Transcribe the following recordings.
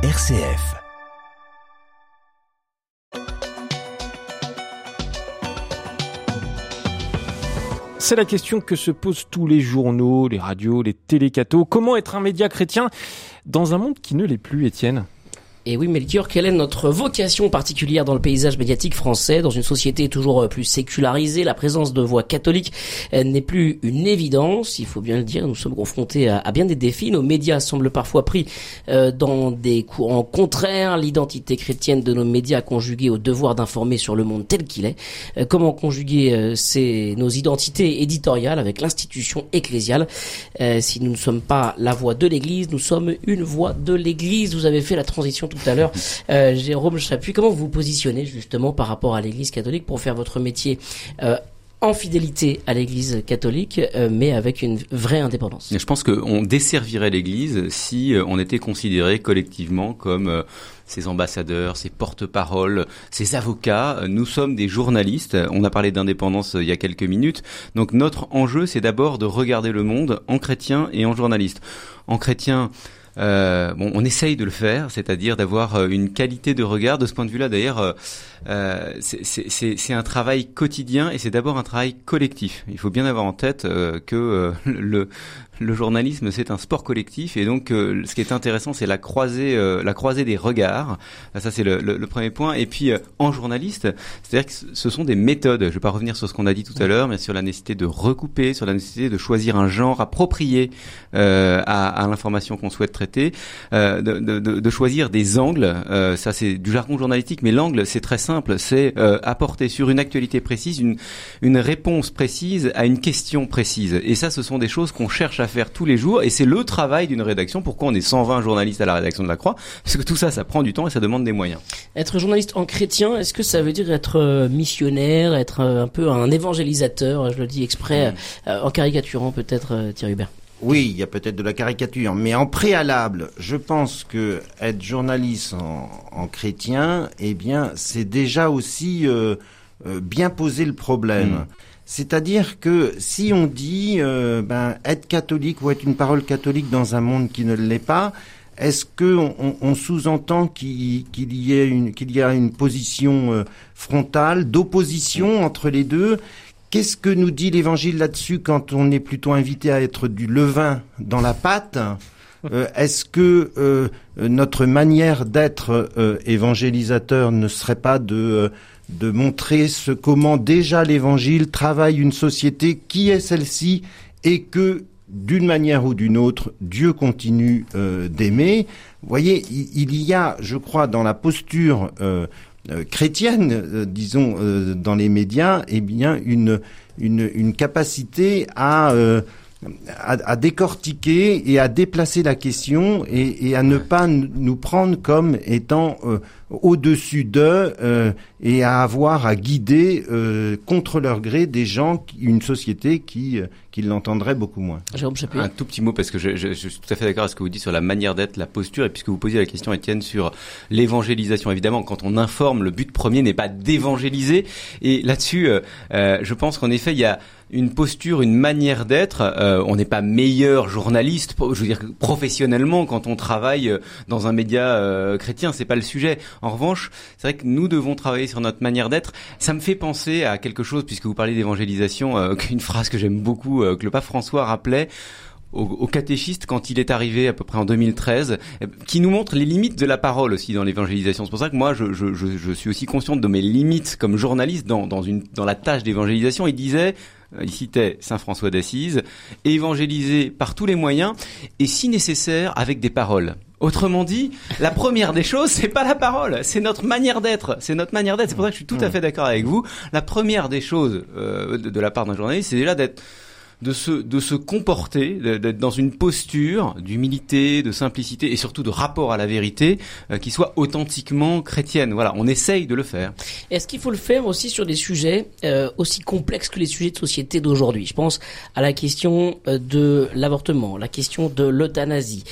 RCF. C'est la question que se posent tous les journaux, les radios, les télécatos. Comment être un média chrétien dans un monde qui ne l'est plus, Étienne? Et oui, Melchior, quelle est notre vocation particulière dans le paysage médiatique français Dans une société toujours euh, plus sécularisée, la présence de voix catholiques euh, n'est plus une évidence, il faut bien le dire. Nous sommes confrontés à, bien des défis. Nos médias semblent parfois pris euh, dans des courants contraires. L'identité chrétienne de nos médias conjuguée au devoir d'informer sur le monde tel qu'il est. Comment conjuguer nos identités éditoriales avec l'institution ecclésiale? Si nous ne sommes pas la voix de l'Église, nous sommes une voix de l'Église. Vous avez fait la transition tout à l'heure, euh, Jérôme Chapuis. Comment vous vous positionnez justement par rapport à l'Église catholique pour faire votre métier euh, en fidélité à l'Église catholique, euh, mais avec une vraie indépendance? Je pense qu'on desservirait l'Église si on était considéré collectivement comme ses ambassadeurs, ses porte-paroles, ses avocats. Nous sommes des journalistes. On a parlé d'indépendance il y a quelques minutes. Donc notre enjeu, c'est d'abord de regarder le monde en chrétien et en journaliste. En chrétien, euh, bon, on essaye de le faire, c'est-à-dire d'avoir euh, une qualité de regard. De ce point de vue-là, d'ailleurs, euh, euh c'est un travail quotidien et c'est d'abord un travail collectif. Il faut bien avoir en tête que le, le journalisme, c'est un sport collectif et donc ce qui est intéressant, c'est la croisée, la croisée des regards. Ça, c'est le, le, premier point. Et puis en journaliste, c'est-à-dire que ce sont des méthodes. Je ne vais pas revenir sur ce qu'on a dit tout à l'heure, mais sur la nécessité de recouper, sur la nécessité de choisir un genre approprié à, à l'information qu'on souhaite traiter euh, de, de, de, choisir des angles. Euh, ça, c'est du jargon journalistique, mais l'angle, c'est très simple. C'est euh, apporter sur une actualité précise une, une réponse précise à une question précise. Et ça, ce sont des choses qu'on cherche à faire tous les jours. Et c'est le travail d'une rédaction. Pourquoi on est 120 journalistes à la rédaction de la Croix? Parce que tout ça, ça prend du temps et ça demande des moyens. Être journaliste en chrétien, est-ce que ça veut dire être missionnaire, être un peu un évangélisateur Je le dis exprès, en caricaturant peut-être Thierry Hubert? Oui, il y a peut-être de la caricature, mais en préalable, je pense que être journaliste en, chrétien, eh bien, c'est déjà aussi euh, euh, bien poser le problème. Hmm. C'est-à-dire que si on dit euh, ben, être catholique ou être une parole catholique dans un monde qui ne l'est pas, est-ce que on, sous-entend qu'il y, a une position frontale d'opposition entre les deux? Qu'est-ce que nous dit l'Évangile là-dessus quand on est plutôt invité à être du levain dans la pâte? Euh, Est-ce que euh, notre manière d'être euh, évangélisateur ne serait pas de de montrer ce comment déjà l'Évangile travaille une société qui est celle-ci et que d'une manière ou d'une autre, Dieu continue d'aimer. Vous voyez, il, y a, je crois, dans la posture euh, chrétienne, euh, disons, euh, dans les médias, eh bien, une, une, une capacité à, à, décortiquer et à déplacer la question et, et à ne pas nous prendre comme étant au-dessus d'eux et à avoir à guider contre leur gré des gens, une société qui, qui l'entendrait beaucoup moins. Un tout petit mot parce que je, je, je suis tout à fait d'accord avec ce que vous dites sur la manière d'être, la posture et puisque vous posiez la question Étienne sur l'évangélisation. Évidemment, quand on informe, le but premier n'est pas d'évangéliser et là-dessus, euh, euh, je pense qu'en effet, il y a une posture, une manière d'être. Euh, on n'est pas meilleur journaliste, je veux dire professionnellement quand on travaille dans un média euh, chrétien, c'est pas le sujet. En revanche, c'est vrai que nous devons travailler sur notre manière d'être. Ça me fait penser à quelque chose puisque vous parlez d'évangélisation, euh, une phrase que j'aime beaucoup que le pape François rappelait au, catéchiste quand il est arrivé à peu près en 2013, qui nous montre les limites de la parole aussi dans l'évangélisation. C'est pour ça que moi, je, suis aussi consciente de mes limites comme journaliste dans, dans, la tâche d'évangélisation. Il disait, euh, il citait Saint François d'Assise, évangéliser par tous les moyens et si nécessaire avec des paroles. Autrement dit, la première des choses, c'est pas la parole, c'est notre manière d'être, c'est notre manière d'être. C'est pour ça que je suis tout à fait d'accord avec vous. La première des choses euh, de, de la part d'un journaliste, c'est déjà d'être de se, de se comporter, d'être dans une posture d'humilité, de simplicité et surtout de rapport à la vérité euh, qui soit authentiquement chrétienne. Voilà, on essaye de le faire. Est-ce qu'il faut le faire aussi sur des sujets euh, aussi complexes que les sujets de société d'aujourd'hui? Je pense à la question euh, de l'avortement, la question de l'euthanasie,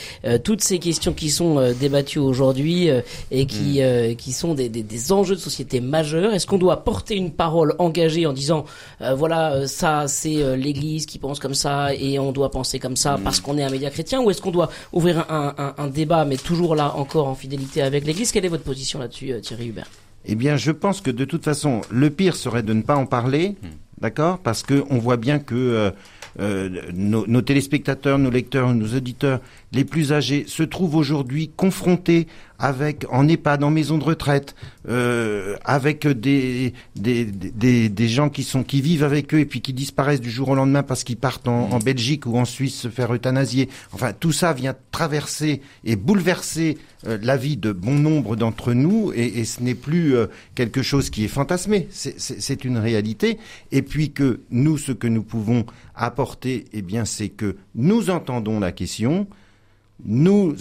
toutes ces questions qui sont débattues aujourd'hui et qui, mm. qui sont des, des, des, enjeux de société majeurs. Est-ce qu'on doit porter une parole engagée en disant voilà ça c'est l'Église qui qui pensent comme ça et on doit penser comme ça parce qu'on est un média chrétien ou est-ce qu'on doit ouvrir un, un, un, débat mais toujours là encore en fidélité avec l'Église? Quelle est votre position là-dessus, euh, Thierry Hubert? Eh bien, je pense que de toute façon, le pire serait de ne pas en parler, hmm. d'accord? Parce que on voit bien que euh, euh, nos, nos, téléspectateurs, nos lecteurs, nos auditeurs les plus âgés se trouvent aujourd'hui confrontés avec en EHPAD, en maison de retraite, euh, avec des des, des des, gens qui sont qui vivent avec eux et puis qui disparaissent du jour au lendemain parce qu'ils partent en, Belgique ou en Suisse se faire euthanasier. Enfin, tout ça vient traverser et bouleverser euh, la vie de bon nombre d'entre nous et, et ce n'est plus euh, quelque chose qui est fantasmé. C'est une réalité. Et puis que nous, ce que nous pouvons apporter, eh bien, c'est que nous entendons la question nous,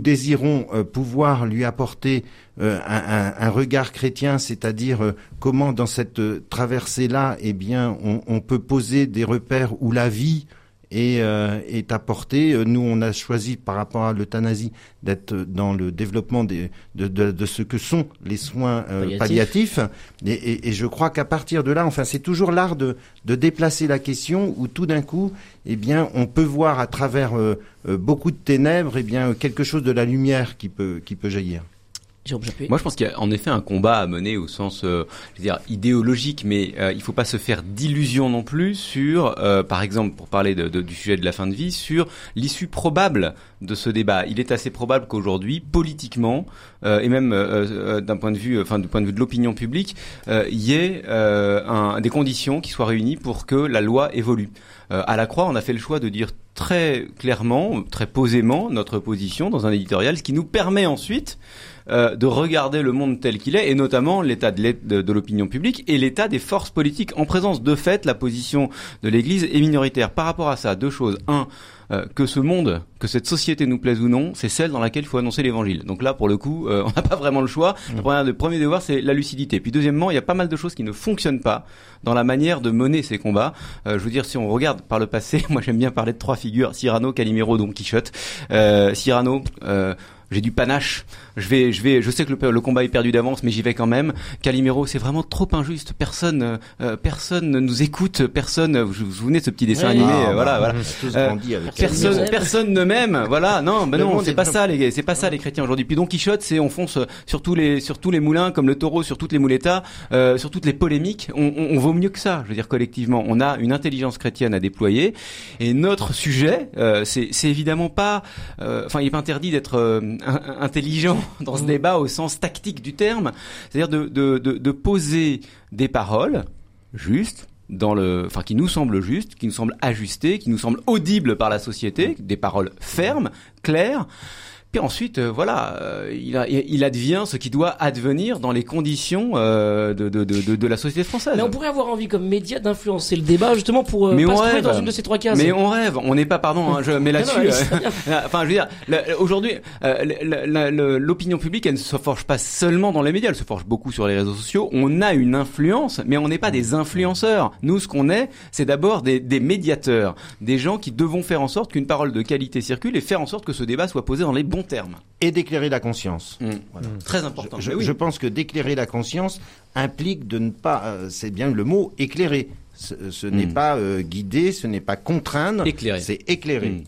désirons euh, pouvoir lui apporter euh, un, un, regard chrétien, c'est-à-dire euh, comment dans cette traversée-là, eh bien, on, on, peut poser des repères où la vie et euh, est apporté. Nous, on a choisi par rapport à l'euthanasie d'être dans le développement des, de, de, de, ce que sont les soins euh, palliatifs. Et, et, et, je crois qu'à partir de là, enfin, c'est toujours l'art de, de, déplacer la question où tout d'un coup, eh bien, on peut voir à travers euh, euh beaucoup de ténèbres, eh bien, quelque chose de la lumière qui peut, qui peut jaillir. Moi, je pense qu'il y a en effet un combat à mener au sens, euh, je veux dire, idéologique, mais euh, il faut pas se faire d'illusions non plus sur, euh, par exemple, pour parler de, de, du sujet de la fin de vie, sur l'issue probable de ce débat. Il est assez probable qu'aujourd'hui, politiquement, euh, et même euh, d'un point de vue, enfin, du point de vue de l'opinion publique, il y ait un, des conditions qui soient réunies pour que la loi évolue. à la Croix, on a fait le choix de dire très clairement, très posément notre position dans un éditorial, ce qui nous permet ensuite euh, de regarder le monde tel qu'il est, et notamment l'état de l'opinion publique et l'état des forces politiques. En présence de fait, la position de l'Église est minoritaire. Par rapport à ça, deux choses. Un, euh, que ce monde, que cette société nous plaise ou non, c'est celle dans laquelle il faut annoncer l'évangile. Donc là, pour le coup, euh, on n'a pas vraiment le choix. Mmh. Le premier devoir, c'est la lucidité. Puis deuxièmement, il y a pas mal de choses qui ne fonctionnent pas dans la manière de mener ces combats. je veux dire, si on regarde par le passé, moi j'aime bien parler de trois figures Cyrano, Calimero, Don Quichotte. Cyrano j'ai du panache. Je vais, je vais, je sais que le, le combat est perdu d'avance, mais j'y vais quand même. Calimero, c'est vraiment trop injuste. Personne, euh, euh personne ne nous écoute. Personne. Vous vous souvenez de ce petit dessin animé ah, euh, Voilà, voilà. Euh, personne, personne ne m'aime. Voilà. Non, ben non, c'est pas ça les, c'est pas ça les chrétiens aujourd'hui. Puis Don Quichotte, c'est on fonce sur tous les, sur tous les moulins comme le taureau sur toutes les moulettas, sur toutes les polémiques. On, on, on, vaut mieux que ça. Je veux dire collectivement, on a une intelligence chrétienne à déployer. Et notre sujet, c'est évidemment pas. Enfin, il est pas interdit d'être intelligent dans ce débat au sens tactique du terme, c'est-à-dire de, poser des paroles justes, dans le, enfin qui nous semblent justes, qui nous semblent ajustées, qui nous semblent audibles par la société, des paroles fermes, claires, puis ensuite, euh, voilà, euh, il, a, il, advient ce qui doit advenir dans les conditions euh, de, de, de, de, la société française. Mais on pourrait avoir envie comme média d'influencer le débat justement pour euh, mais pas on rêve. dans une de ces trois cases. Mais on rêve, on n'est pas, pardon, hein, je mets là-dessus. enfin, je veux dire, aujourd'hui, l'opinion publique, elle ne se forge pas seulement dans les médias, elle se forge beaucoup sur les réseaux sociaux. On a une influence, mais on n'est pas des influenceurs. Nous, ce qu'on est, c'est d'abord des, des médiateurs, des gens qui devons faire en sorte qu'une parole de qualité circule et faire en sorte que ce débat soit posé dans les bons terme. Et d'éclairer la conscience. Mmh. Mmh. Très important. Je, pense que d'éclairer la conscience implique de ne pas, euh, c'est bien le mot, éclairer. Ce, n'est mmh. pas euh, guider, ce n'est pas contraindre, c'est éclairer.